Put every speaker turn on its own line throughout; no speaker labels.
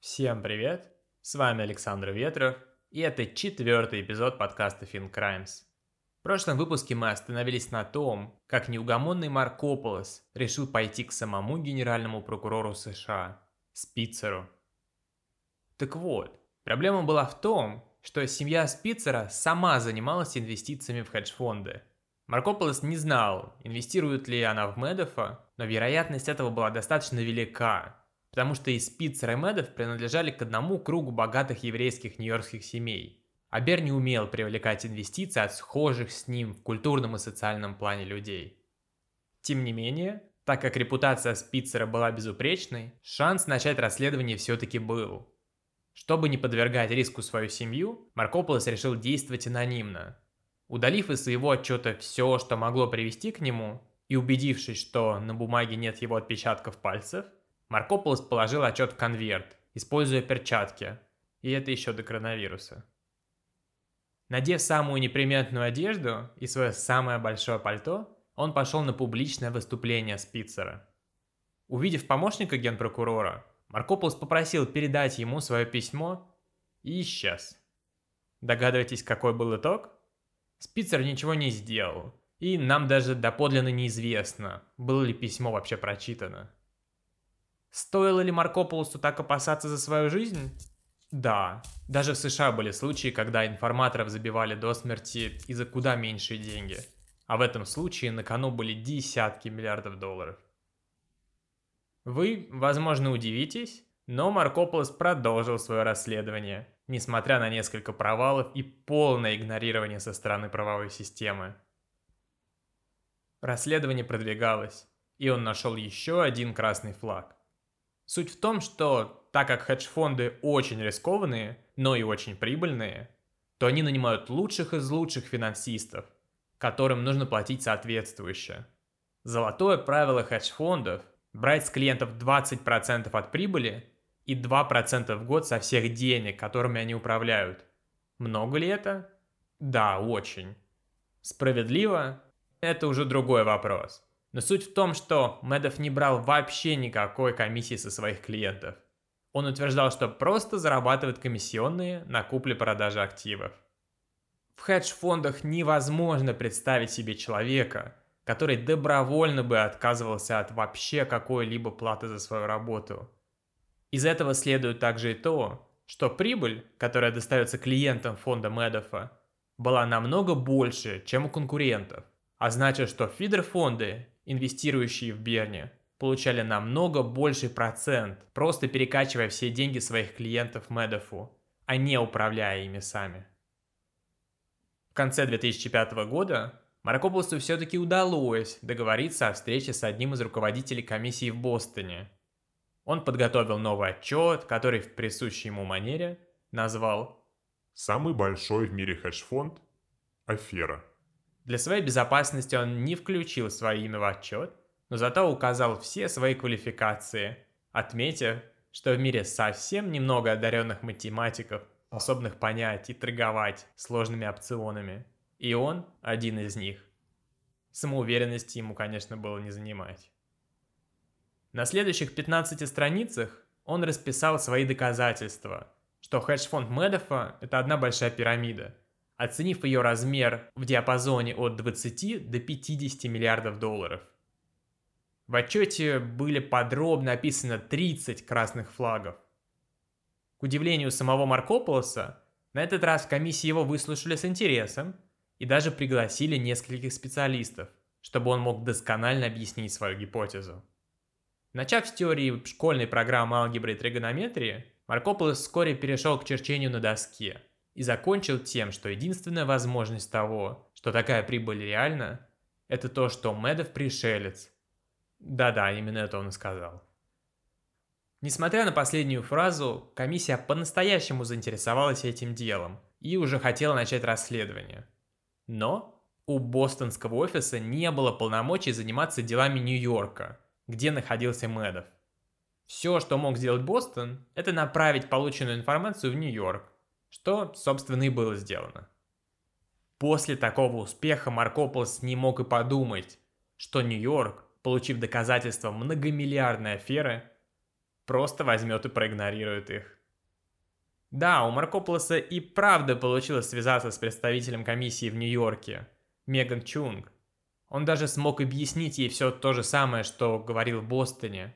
Всем привет! С вами Александр Ветров, и это четвертый эпизод подкаста FinCrimes. В прошлом выпуске мы остановились на том, как неугомонный Маркополос решил пойти к самому генеральному прокурору США, Спицеру. Так вот, проблема была в том, что семья Спицера сама занималась инвестициями в хедж-фонды. Маркополос не знал, инвестирует ли она в Медофа, но вероятность этого была достаточно велика, потому что и Спицер и Медов принадлежали к одному кругу богатых еврейских нью-йоркских семей. А Бер не умел привлекать инвестиции от схожих с ним в культурном и социальном плане людей. Тем не менее, так как репутация Спицера была безупречной, шанс начать расследование все-таки был. Чтобы не подвергать риску свою семью, Маркополос решил действовать анонимно. Удалив из своего отчета все, что могло привести к нему, и убедившись, что на бумаге нет его отпечатков пальцев, Маркополос положил отчет в конверт, используя перчатки, и это еще до коронавируса. Надев самую неприметную одежду и свое самое большое пальто, он пошел на публичное выступление Спицера. Увидев помощника генпрокурора, Маркополос попросил передать ему свое письмо и исчез. Догадываетесь, какой был итог? Спицер ничего не сделал, и нам даже доподлинно неизвестно, было ли письмо вообще прочитано. Стоило ли Маркополосу так опасаться за свою жизнь? Да, даже в США были случаи, когда информаторов забивали до смерти и за куда меньшие деньги. А в этом случае на кону были десятки миллиардов долларов. Вы, возможно, удивитесь, но Маркополос продолжил свое расследование, несмотря на несколько провалов и полное игнорирование со стороны правовой системы. Расследование продвигалось, и он нашел еще один красный флаг – Суть в том, что так как хедж-фонды очень рискованные, но и очень прибыльные, то они нанимают лучших из лучших финансистов, которым нужно платить соответствующе. Золотое правило хедж-фондов – брать с клиентов 20% от прибыли и 2% в год со всех денег, которыми они управляют. Много ли это? Да, очень. Справедливо? Это уже другой вопрос. Но суть в том, что Медов не брал вообще никакой комиссии со своих клиентов. Он утверждал, что просто зарабатывает комиссионные на купле-продаже активов. В хедж-фондах невозможно представить себе человека, который добровольно бы отказывался от вообще какой-либо платы за свою работу. Из этого следует также и то, что прибыль, которая достается клиентам фонда Медофа, была намного больше, чем у конкурентов. А значит, что фидер-фонды инвестирующие в Берни, получали намного больший процент, просто перекачивая все деньги своих клиентов Медофу, а не управляя ими сами. В конце 2005 года Маркополосу все-таки удалось договориться о встрече с одним из руководителей комиссии в Бостоне. Он подготовил новый отчет, который в присущей ему манере назвал
«Самый большой в мире хедж-фонд – афера».
Для своей безопасности он не включил свое имя в отчет, но зато указал все свои квалификации, отметив, что в мире совсем немного одаренных математиков, способных понять и торговать сложными опционами. И он один из них. Самоуверенности ему, конечно, было не занимать. На следующих 15 страницах он расписал свои доказательства, что хедж-фонд Медофа – это одна большая пирамида – оценив ее размер в диапазоне от 20 до 50 миллиардов долларов. В отчете были подробно описаны 30 красных флагов. К удивлению самого Маркополоса, на этот раз в комиссии его выслушали с интересом и даже пригласили нескольких специалистов, чтобы он мог досконально объяснить свою гипотезу. Начав с теории школьной программы алгебры и тригонометрии, Маркополос вскоре перешел к черчению на доске – и закончил тем, что единственная возможность того, что такая прибыль реальна, это то, что Медов пришелец. Да-да, именно это он и сказал. Несмотря на последнюю фразу, комиссия по-настоящему заинтересовалась этим делом и уже хотела начать расследование. Но у бостонского офиса не было полномочий заниматься делами Нью-Йорка, где находился Медов. Все, что мог сделать Бостон, это направить полученную информацию в Нью-Йорк, что, собственно, и было сделано. После такого успеха Маркополос не мог и подумать, что Нью-Йорк, получив доказательства многомиллиардной аферы, просто возьмет и проигнорирует их. Да, у Маркополоса и правда получилось связаться с представителем комиссии в Нью-Йорке, Меган Чунг. Он даже смог объяснить ей все то же самое, что говорил в Бостоне.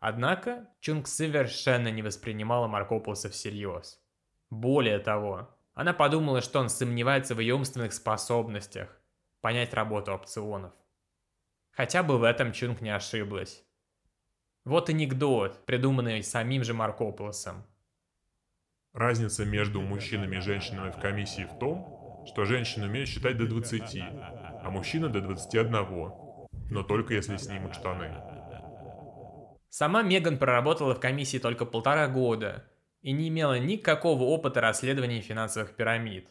Однако Чунг совершенно не воспринимала Маркополоса всерьез. Более того, она подумала, что он сомневается в ее умственных способностях понять работу опционов. Хотя бы в этом Чунг не ошиблась. Вот анекдот, придуманный самим же Маркополосом.
Разница между мужчинами и женщинами в комиссии в том, что женщины умеют считать до 20, а мужчина до 21, но только если снимут штаны.
Сама Меган проработала в комиссии только полтора года и не имела никакого опыта расследования финансовых пирамид.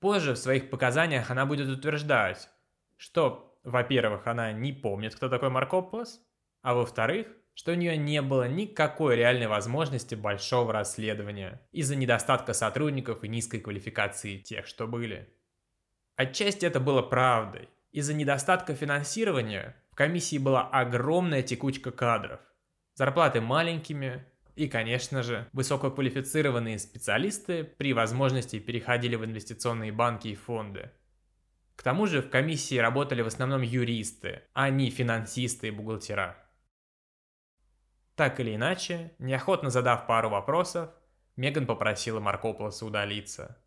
Позже в своих показаниях она будет утверждать, что, во-первых, она не помнит, кто такой Маркополос, а во-вторых, что у нее не было никакой реальной возможности большого расследования из-за недостатка сотрудников и низкой квалификации тех, что были. Отчасти это было правдой. Из-за недостатка финансирования в комиссии была огромная текучка кадров. Зарплаты маленькими, и, конечно же, высококвалифицированные специалисты при возможности переходили в инвестиционные банки и фонды. К тому же в комиссии работали в основном юристы, а не финансисты и бухгалтера. Так или иначе, неохотно задав пару вопросов, Меган попросила Маркополоса удалиться.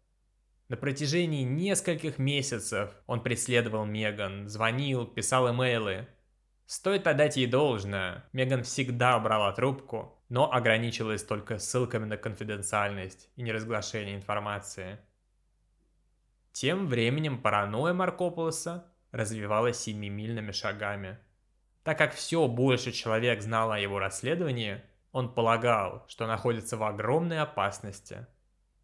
На протяжении нескольких месяцев он преследовал Меган, звонил, писал имейлы. Стоит отдать ей должное, Меган всегда брала трубку, но ограничивалась только ссылками на конфиденциальность и неразглашение информации. Тем временем паранойя Маркополоса развивалась семимильными шагами – так как все больше человек знал о его расследовании, он полагал, что находится в огромной опасности.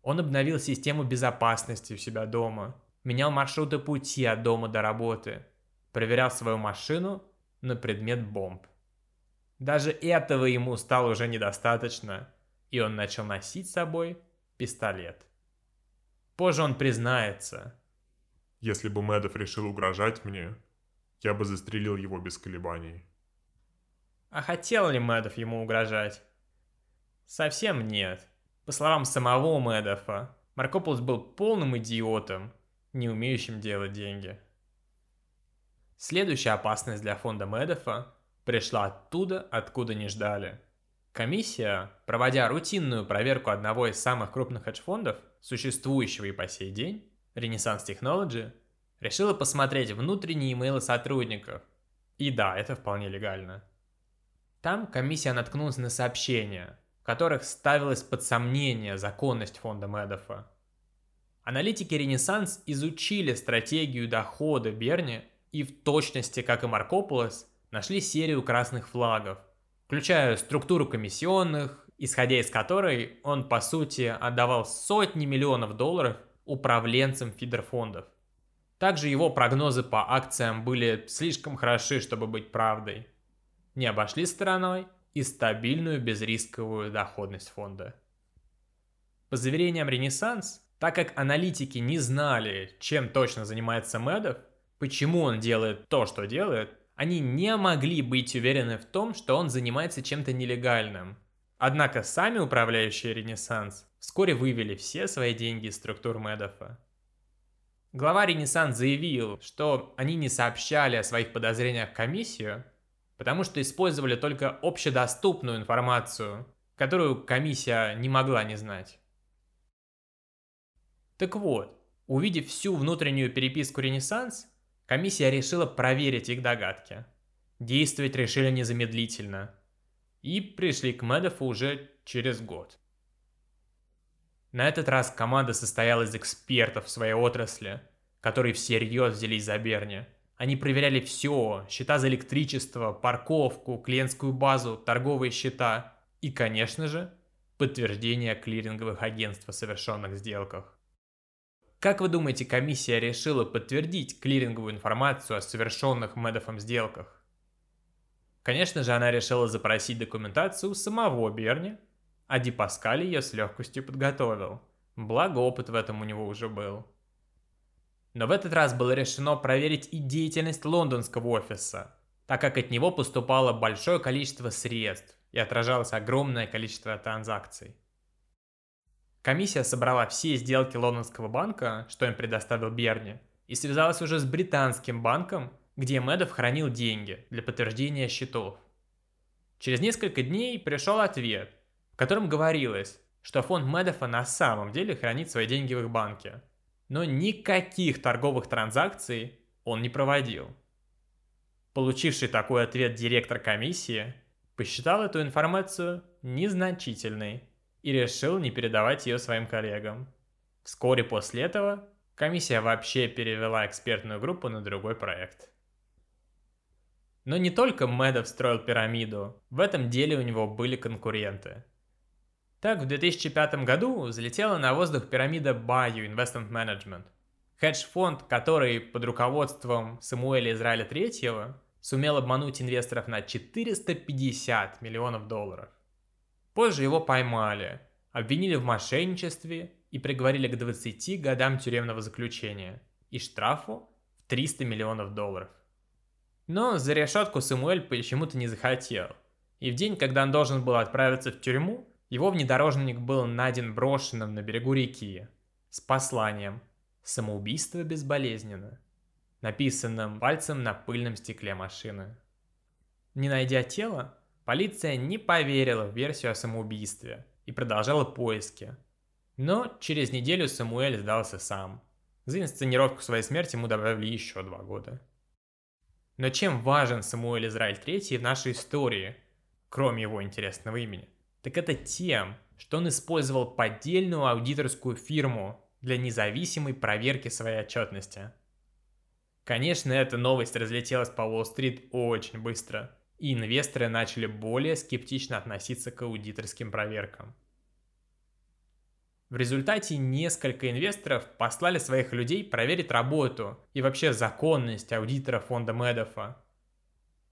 Он обновил систему безопасности у себя дома, менял маршруты пути от дома до работы, проверял свою машину на предмет бомб. Даже этого ему стало уже недостаточно, и он начал носить с собой пистолет. Позже он признается.
Если бы Мэдов решил угрожать мне, я бы застрелил его без колебаний.
А хотел ли Мэдов ему угрожать? Совсем нет. По словам самого Мэдофа, Маркополос был полным идиотом, не умеющим делать деньги. Следующая опасность для фонда Мэдофа пришла оттуда, откуда не ждали. Комиссия, проводя рутинную проверку одного из самых крупных хедж-фондов, существующего и по сей день, Renaissance Technology, решила посмотреть внутренние имейлы сотрудников. И да, это вполне легально. Там комиссия наткнулась на сообщения, в которых ставилась под сомнение законность фонда Медофа. Аналитики Ренессанс изучили стратегию дохода Берни и в точности, как и Маркополос, нашли серию красных флагов, включая структуру комиссионных, исходя из которой он, по сути, отдавал сотни миллионов долларов управленцам фидерфондов – также его прогнозы по акциям были слишком хороши, чтобы быть правдой. Не обошли стороной и стабильную безрисковую доходность фонда. По заверениям Ренессанс, так как аналитики не знали, чем точно занимается Медов, почему он делает то, что делает, они не могли быть уверены в том, что он занимается чем-то нелегальным. Однако сами управляющие Ренессанс вскоре вывели все свои деньги из структур Медофа. Глава Ренессанс заявил, что они не сообщали о своих подозрениях комиссию, потому что использовали только общедоступную информацию, которую комиссия не могла не знать. Так вот, увидев всю внутреннюю переписку Ренессанс, комиссия решила проверить их догадки. Действовать решили незамедлительно. И пришли к Медофу уже через год. На этот раз команда состояла из экспертов в своей отрасли, которые всерьез взялись за Берни. Они проверяли все, счета за электричество, парковку, клиентскую базу, торговые счета и, конечно же, подтверждение клиринговых агентств о совершенных сделках. Как вы думаете, комиссия решила подтвердить клиринговую информацию о совершенных Медофом сделках? Конечно же, она решила запросить документацию у самого Берни, а Ди Паскаль ее с легкостью подготовил. Благо опыт в этом у него уже был. Но в этот раз было решено проверить и деятельность лондонского офиса, так как от него поступало большое количество средств и отражалось огромное количество транзакций. Комиссия собрала все сделки лондонского банка, что им предоставил Берни, и связалась уже с британским банком, где Медов хранил деньги для подтверждения счетов. Через несколько дней пришел ответ, в котором говорилось, что фонд Медофа на самом деле хранит свои деньги в их банке, но никаких торговых транзакций он не проводил. Получивший такой ответ директор комиссии посчитал эту информацию незначительной и решил не передавать ее своим коллегам. Вскоре после этого комиссия вообще перевела экспертную группу на другой проект. Но не только Мэдов строил пирамиду, в этом деле у него были конкуренты. Так, в 2005 году взлетела на воздух пирамида Bayou Investment Management. Хедж-фонд, который под руководством Самуэля Израиля III сумел обмануть инвесторов на 450 миллионов долларов. Позже его поймали, обвинили в мошенничестве и приговорили к 20 годам тюремного заключения и штрафу в 300 миллионов долларов. Но за решетку Самуэль почему-то не захотел. И в день, когда он должен был отправиться в тюрьму, его внедорожник был найден брошенным на берегу реки с посланием «Самоубийство безболезненно», написанным пальцем на пыльном стекле машины. Не найдя тело, Полиция не поверила в версию о самоубийстве и продолжала поиски. Но через неделю Самуэль сдался сам. За инсценировку своей смерти ему добавили еще два года. Но чем важен Самуэль Израиль III в нашей истории, кроме его интересного имени? Так это тем, что он использовал поддельную аудиторскую фирму для независимой проверки своей отчетности. Конечно, эта новость разлетелась по Уолл-стрит очень быстро – и инвесторы начали более скептично относиться к аудиторским проверкам. В результате несколько инвесторов послали своих людей проверить работу и вообще законность аудитора фонда Медофа.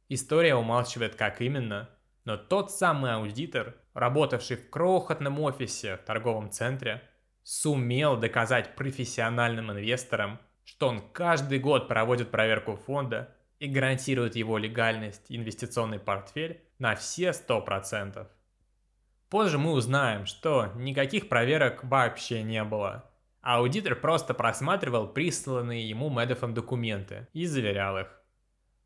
История умалчивает как именно, но тот самый аудитор, работавший в крохотном офисе в торговом центре, сумел доказать профессиональным инвесторам, что он каждый год проводит проверку фонда и гарантирует его легальность инвестиционный портфель на все 100%. Позже мы узнаем, что никаких проверок вообще не было. Аудитор просто просматривал присланные ему Медофом документы и заверял их.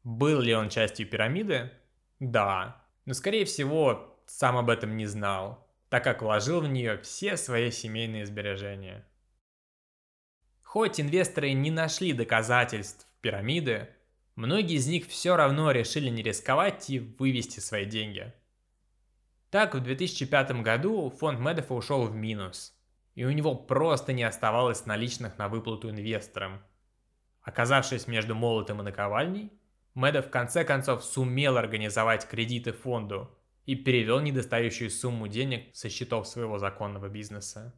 Был ли он частью пирамиды? Да, но скорее всего сам об этом не знал, так как вложил в нее все свои семейные сбережения. Хоть инвесторы не нашли доказательств пирамиды, Многие из них все равно решили не рисковать и вывести свои деньги. Так, в 2005 году фонд Медофа ушел в минус, и у него просто не оставалось наличных на выплату инвесторам. Оказавшись между молотом и наковальней, Медов в конце концов сумел организовать кредиты фонду и перевел недостающую сумму денег со счетов своего законного бизнеса.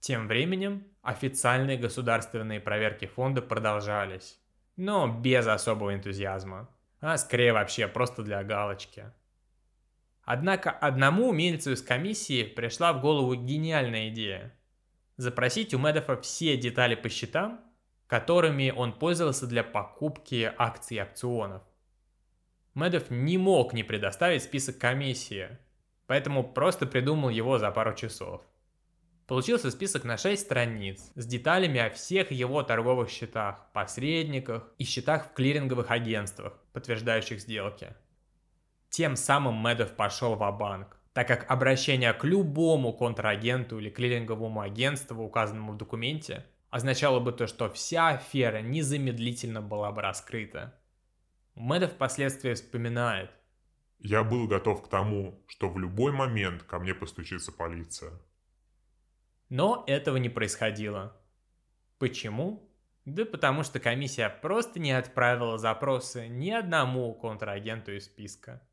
Тем временем официальные государственные проверки фонда продолжались, но без особого энтузиазма, а скорее вообще просто для галочки. Однако одному умельцу из комиссии пришла в голову гениальная идея – запросить у Медофа все детали по счетам, которыми он пользовался для покупки акций и опционов. Медов не мог не предоставить список комиссии, поэтому просто придумал его за пару часов. Получился список на 6 страниц с деталями о всех его торговых счетах, посредниках и счетах в клиринговых агентствах, подтверждающих сделки. Тем самым Медов пошел в банк так как обращение к любому контрагенту или клиринговому агентству, указанному в документе, означало бы то, что вся афера незамедлительно была бы раскрыта. Медов впоследствии вспоминает.
Я был готов к тому, что в любой момент ко мне постучится полиция.
Но этого не происходило. Почему? Да потому что комиссия просто не отправила запросы ни одному контрагенту из списка.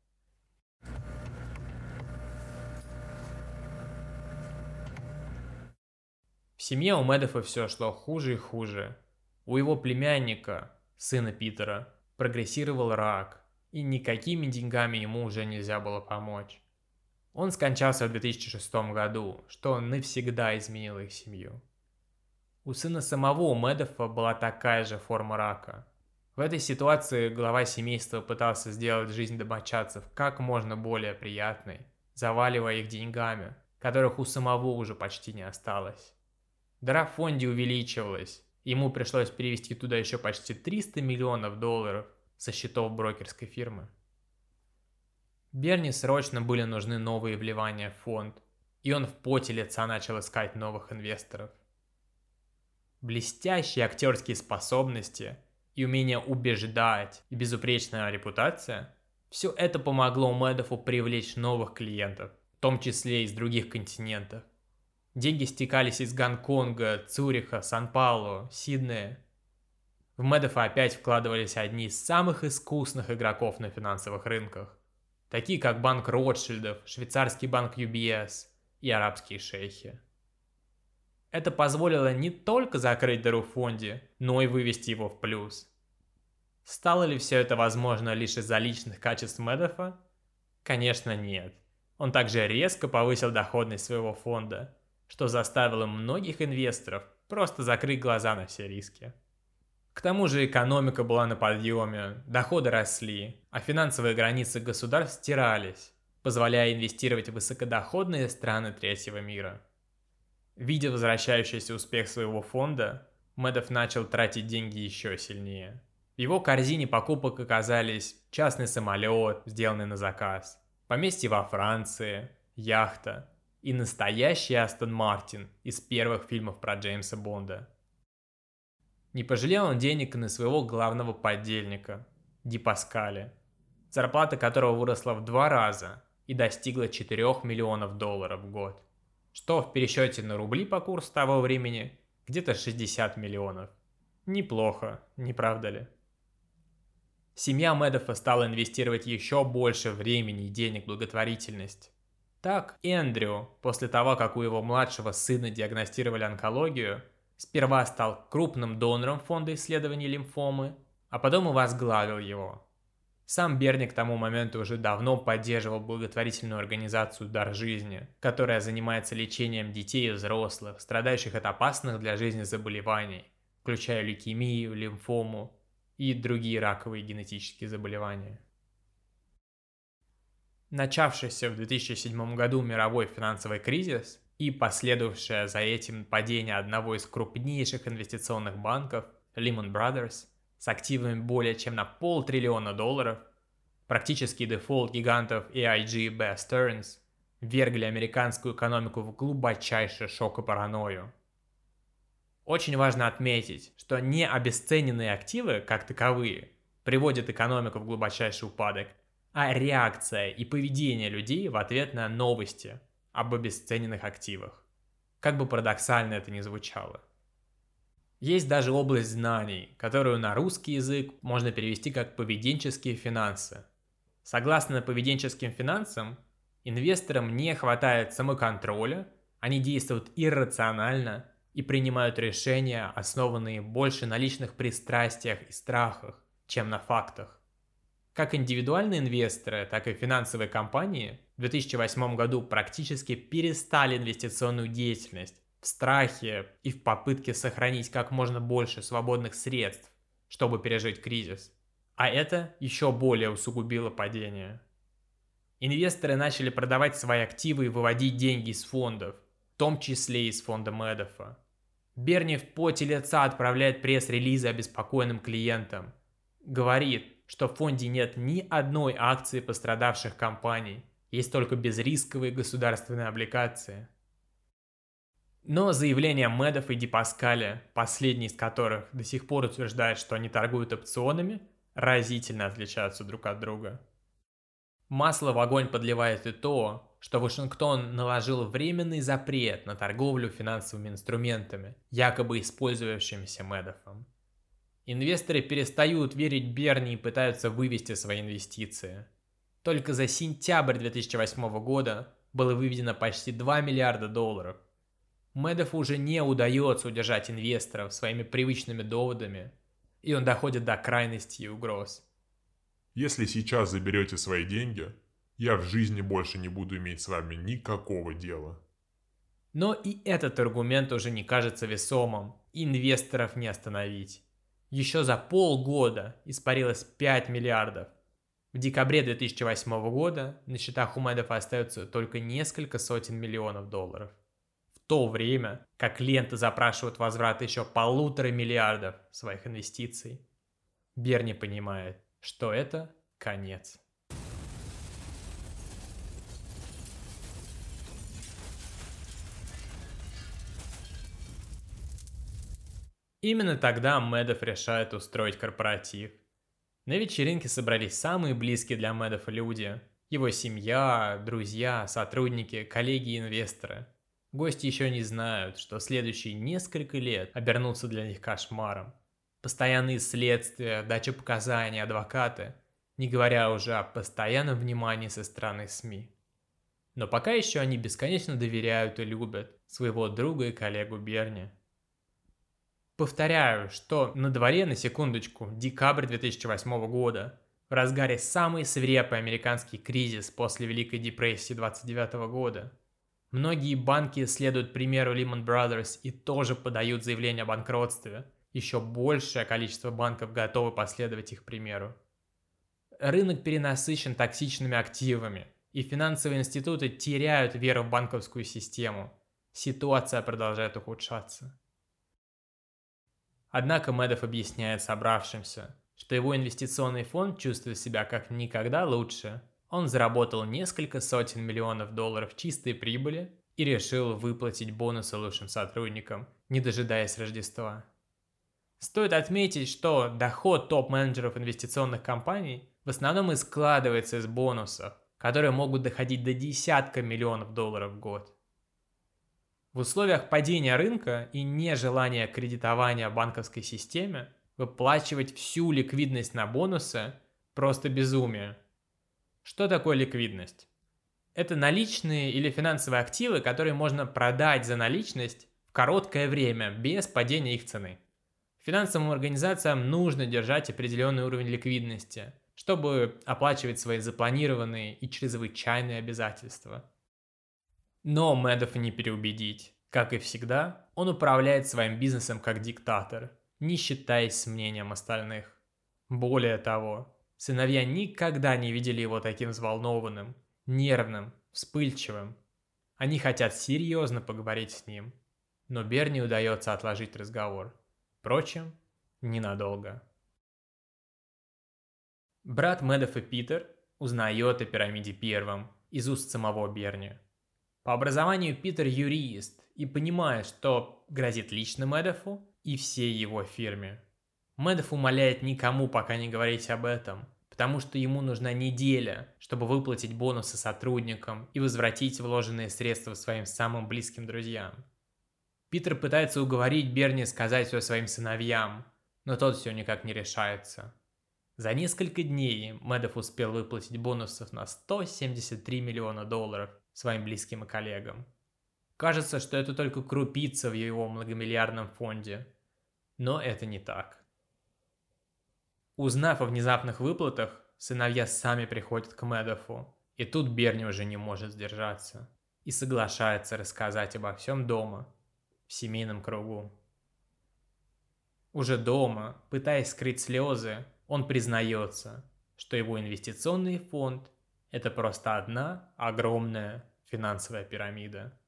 В семье у Медофа все шло хуже и хуже. У его племянника, сына Питера, прогрессировал рак, и никакими деньгами ему уже нельзя было помочь. Он скончался в 2006 году, что навсегда изменило их семью. У сына самого Медофа была такая же форма рака. В этой ситуации глава семейства пытался сделать жизнь домочадцев как можно более приятной, заваливая их деньгами, которых у самого уже почти не осталось. Дыра в фонде увеличивалась, ему пришлось перевести туда еще почти 300 миллионов долларов со счетов брокерской фирмы. Берни срочно были нужны новые вливания в фонд, и он в поте лица начал искать новых инвесторов. Блестящие актерские способности и умение убеждать и безупречная репутация – все это помогло Мэдофу привлечь новых клиентов, в том числе из других континентов. Деньги стекались из Гонконга, Цюриха, Сан-Паулу, Сиднея. В Мэдофа опять вкладывались одни из самых искусных игроков на финансовых рынках, такие как банк Ротшильдов, швейцарский банк UBS и арабские шейхи. Это позволило не только закрыть дыру в фонде, но и вывести его в плюс. Стало ли все это возможно лишь из-за личных качеств Медофа? Конечно нет. Он также резко повысил доходность своего фонда, что заставило многих инвесторов просто закрыть глаза на все риски. К тому же экономика была на подъеме, доходы росли, а финансовые границы государств стирались, позволяя инвестировать в высокодоходные страны третьего мира. Видя возвращающийся успех своего фонда, Медов начал тратить деньги еще сильнее. В его корзине покупок оказались частный самолет, сделанный на заказ, поместье во Франции, яхта и настоящий Астон Мартин из первых фильмов про Джеймса Бонда – не пожалел он денег на своего главного подельника, Ди Паскали, зарплата которого выросла в два раза и достигла 4 миллионов долларов в год, что в пересчете на рубли по курсу того времени где-то 60 миллионов. Неплохо, не правда ли? Семья Мэдофа стала инвестировать еще больше времени и денег в благотворительность. Так, Эндрю, после того, как у его младшего сына диагностировали онкологию, Сперва стал крупным донором фонда исследований лимфомы, а потом и возглавил его. Сам Берни к тому моменту уже давно поддерживал благотворительную организацию «Дар жизни», которая занимается лечением детей и взрослых, страдающих от опасных для жизни заболеваний, включая лейкемию, лимфому и другие раковые генетические заболевания. Начавшийся в 2007 году мировой финансовый кризис и последовавшее за этим падение одного из крупнейших инвестиционных банков Lehman Brothers с активами более чем на полтриллиона долларов, практически дефолт гигантов AIG Bear Stearns вергли американскую экономику в глубочайший шок и паранойю. Очень важно отметить, что не обесцененные активы, как таковые, приводят экономику в глубочайший упадок, а реакция и поведение людей в ответ на новости – об обесцененных активах. Как бы парадоксально это ни звучало. Есть даже область знаний, которую на русский язык можно перевести как поведенческие финансы. Согласно поведенческим финансам, инвесторам не хватает самоконтроля, они действуют иррационально и принимают решения, основанные больше на личных пристрастиях и страхах, чем на фактах. Как индивидуальные инвесторы, так и финансовые компании в 2008 году практически перестали инвестиционную деятельность в страхе и в попытке сохранить как можно больше свободных средств, чтобы пережить кризис. А это еще более усугубило падение. Инвесторы начали продавать свои активы и выводить деньги из фондов, в том числе из фонда Медофа. Берни в поте лица отправляет пресс-релизы обеспокоенным клиентам. Говорит, что в фонде нет ни одной акции пострадавших компаний, есть только безрисковые государственные облигации. Но заявления Медов и Дипаскаля, последний из которых до сих пор утверждает, что они торгуют опционами, разительно отличаются друг от друга. Масло в огонь подливает и то, что Вашингтон наложил временный запрет на торговлю финансовыми инструментами, якобы использующимися Медофом. Инвесторы перестают верить Берни и пытаются вывести свои инвестиции. Только за сентябрь 2008 года было выведено почти 2 миллиарда долларов. Медов уже не удается удержать инвесторов своими привычными доводами, и он доходит до крайности и угроз.
Если сейчас заберете свои деньги, я в жизни больше не буду иметь с вами никакого дела.
Но и этот аргумент уже не кажется весомым, инвесторов не остановить. Еще за полгода испарилось 5 миллиардов. В декабре 2008 года на счетах у Медов остается только несколько сотен миллионов долларов. В то время, как ленты запрашивают возврат еще полутора миллиардов своих инвестиций. Берни понимает, что это конец. Именно тогда Мэдов решает устроить корпоратив. На вечеринке собрались самые близкие для Мэдов люди. Его семья, друзья, сотрудники, коллеги и инвесторы. Гости еще не знают, что следующие несколько лет обернутся для них кошмаром. Постоянные следствия, дача показаний, адвокаты, не говоря уже о постоянном внимании со стороны СМИ. Но пока еще они бесконечно доверяют и любят своего друга и коллегу Берни – Повторяю, что на дворе, на секундочку, декабрь 2008 года, в разгаре самый свирепый американский кризис после Великой депрессии 29 года. Многие банки следуют примеру Lehman Brothers и тоже подают заявление о банкротстве. Еще большее количество банков готовы последовать их примеру. Рынок перенасыщен токсичными активами, и финансовые институты теряют веру в банковскую систему. Ситуация продолжает ухудшаться. Однако Медов объясняет собравшимся, что его инвестиционный фонд чувствует себя как никогда лучше. Он заработал несколько сотен миллионов долларов чистой прибыли и решил выплатить бонусы лучшим сотрудникам, не дожидаясь Рождества. Стоит отметить, что доход топ-менеджеров инвестиционных компаний в основном и складывается из бонусов, которые могут доходить до десятка миллионов долларов в год. В условиях падения рынка и нежелания кредитования банковской системе выплачивать всю ликвидность на бонусы – просто безумие. Что такое ликвидность? Это наличные или финансовые активы, которые можно продать за наличность в короткое время без падения их цены. Финансовым организациям нужно держать определенный уровень ликвидности, чтобы оплачивать свои запланированные и чрезвычайные обязательства – но Мэдов не переубедить. Как и всегда, он управляет своим бизнесом как диктатор, не считаясь с мнением остальных. Более того, сыновья никогда не видели его таким взволнованным, нервным, вспыльчивым. Они хотят серьезно поговорить с ним, но Берни удается отложить разговор. Впрочем, ненадолго. Брат Мэдов и Питер узнает о пирамиде первым из уст самого Берни – по образованию Питер юрист и понимает, что грозит лично Мэдофу и всей его фирме. Мэдоф умоляет никому пока не говорить об этом, потому что ему нужна неделя, чтобы выплатить бонусы сотрудникам и возвратить вложенные средства своим самым близким друзьям. Питер пытается уговорить Берни сказать все своим сыновьям, но тот все никак не решается. За несколько дней Мэдов успел выплатить бонусов на 173 миллиона долларов своим близким и коллегам. Кажется, что это только крупица в его многомиллиардном фонде. Но это не так. Узнав о внезапных выплатах, сыновья сами приходят к Медофу, и тут Берни уже не может сдержаться и соглашается рассказать обо всем дома, в семейном кругу. Уже дома, пытаясь скрыть слезы, он признается, что его инвестиционный фонд – это просто одна огромная финансовая пирамида.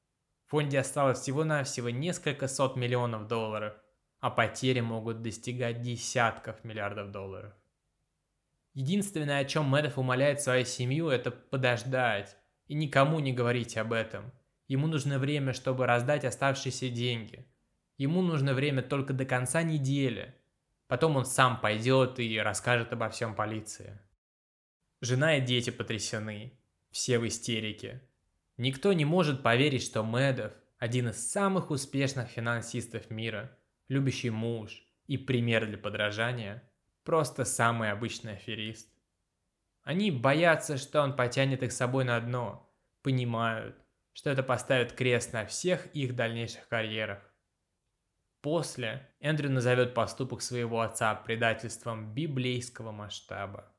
В фонде осталось всего-навсего несколько сот миллионов долларов, а потери могут достигать десятков миллиардов долларов. Единственное, о чем Мэддов умоляет свою семью, это подождать и никому не говорить об этом. Ему нужно время, чтобы раздать оставшиеся деньги. Ему нужно время только до конца недели. Потом он сам пойдет и расскажет обо всем полиции. Жена и дети потрясены. Все в истерике. Никто не может поверить, что Медов – один из самых успешных финансистов мира, любящий муж и пример для подражания, просто самый обычный аферист. Они боятся, что он потянет их с собой на дно, понимают, что это поставит крест на всех их дальнейших карьерах. После Эндрю назовет поступок своего отца предательством библейского масштаба.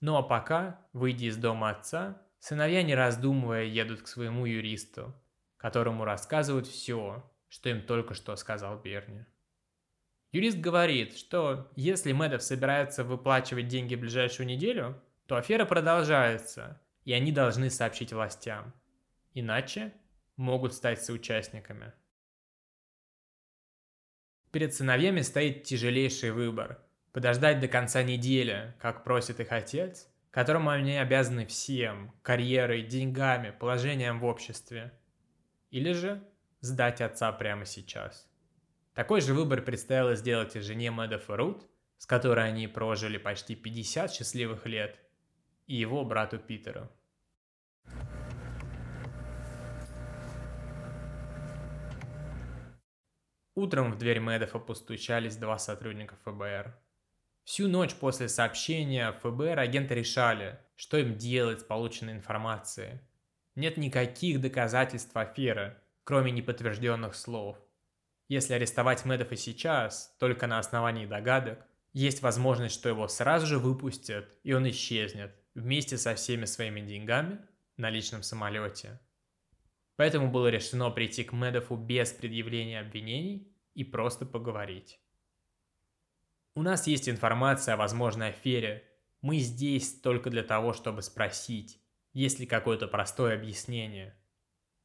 Ну а пока, выйдя из дома отца, Сыновья, не раздумывая, едут к своему юристу, которому рассказывают все, что им только что сказал Берни. Юрист говорит, что если Мэдов собирается выплачивать деньги в ближайшую неделю, то афера продолжается, и они должны сообщить властям. Иначе могут стать соучастниками. Перед сыновьями стоит тяжелейший выбор. Подождать до конца недели, как просит их отец, которому они обязаны всем – карьерой, деньгами, положением в обществе. Или же сдать отца прямо сейчас. Такой же выбор предстояло сделать и жене Мэдов и Рут, с которой они прожили почти 50 счастливых лет, и его брату Питеру. Утром в дверь Мэддофа постучались два сотрудника ФБР. Всю ночь после сообщения ФБР агенты решали, что им делать с полученной информацией. Нет никаких доказательств аферы, кроме неподтвержденных слов. Если арестовать Мэддофа сейчас, только на основании догадок, есть возможность, что его сразу же выпустят, и он исчезнет вместе со всеми своими деньгами на личном самолете. Поэтому было решено прийти к Медофу без предъявления обвинений и просто поговорить. У нас есть информация о возможной афере. Мы здесь только для того, чтобы спросить, есть ли какое-то простое объяснение.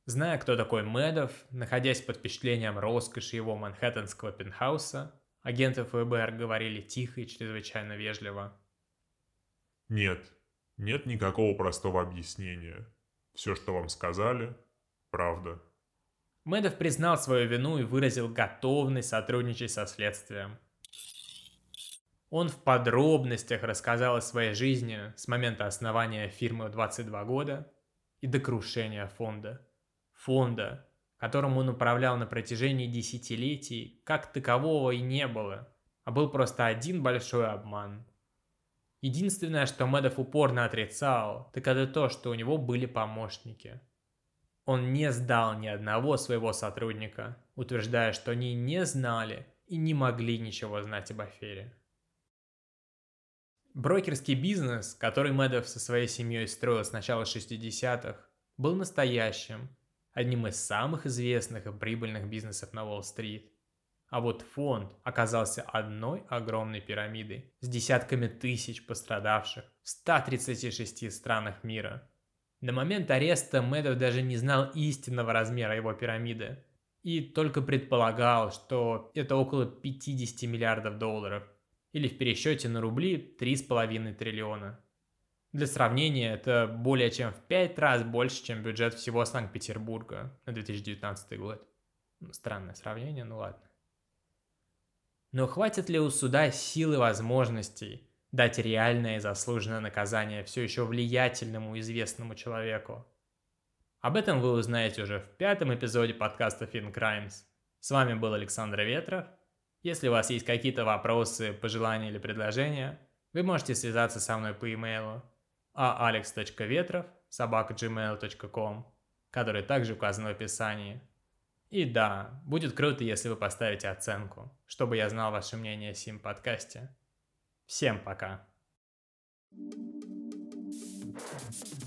Зная, кто такой Медов, находясь под впечатлением роскоши его манхэттенского пентхауса, агенты ФБР говорили тихо и чрезвычайно вежливо.
Нет, нет никакого простого объяснения. Все, что вам сказали, Правда.
Мэдов признал свою вину и выразил готовность сотрудничать со следствием. Он в подробностях рассказал о своей жизни с момента основания фирмы в 22 года и до крушения фонда. Фонда, которым он управлял на протяжении десятилетий, как такового и не было, а был просто один большой обман. Единственное, что Мэдов упорно отрицал, так это то, что у него были помощники – он не сдал ни одного своего сотрудника, утверждая, что они не знали и не могли ничего знать об афере. Брокерский бизнес, который Мэдов со своей семьей строил с начала 60-х, был настоящим, одним из самых известных и прибыльных бизнесов на Уолл-стрит. А вот фонд оказался одной огромной пирамидой с десятками тысяч пострадавших в 136 странах мира – на момент ареста Мэдов даже не знал истинного размера его пирамиды и только предполагал, что это около 50 миллиардов долларов, или в пересчете на рубли 3,5 триллиона. Для сравнения, это более чем в 5 раз больше, чем бюджет всего Санкт-Петербурга на 2019 год. Ну, странное сравнение, ну ладно. Но хватит ли у суда силы возможностей дать реальное и заслуженное наказание все еще влиятельному известному человеку. Об этом вы узнаете уже в пятом эпизоде подкаста Fin Crimes. С вами был Александр Ветров. Если у вас есть какие-то вопросы, пожелания или предложения, вы можете связаться со мной по имейлу alex.vetrov собака.gmail.com, который также указан в описании. И да, будет круто, если вы поставите оценку, чтобы я знал ваше мнение о сим подкасте. Всем пока. thank you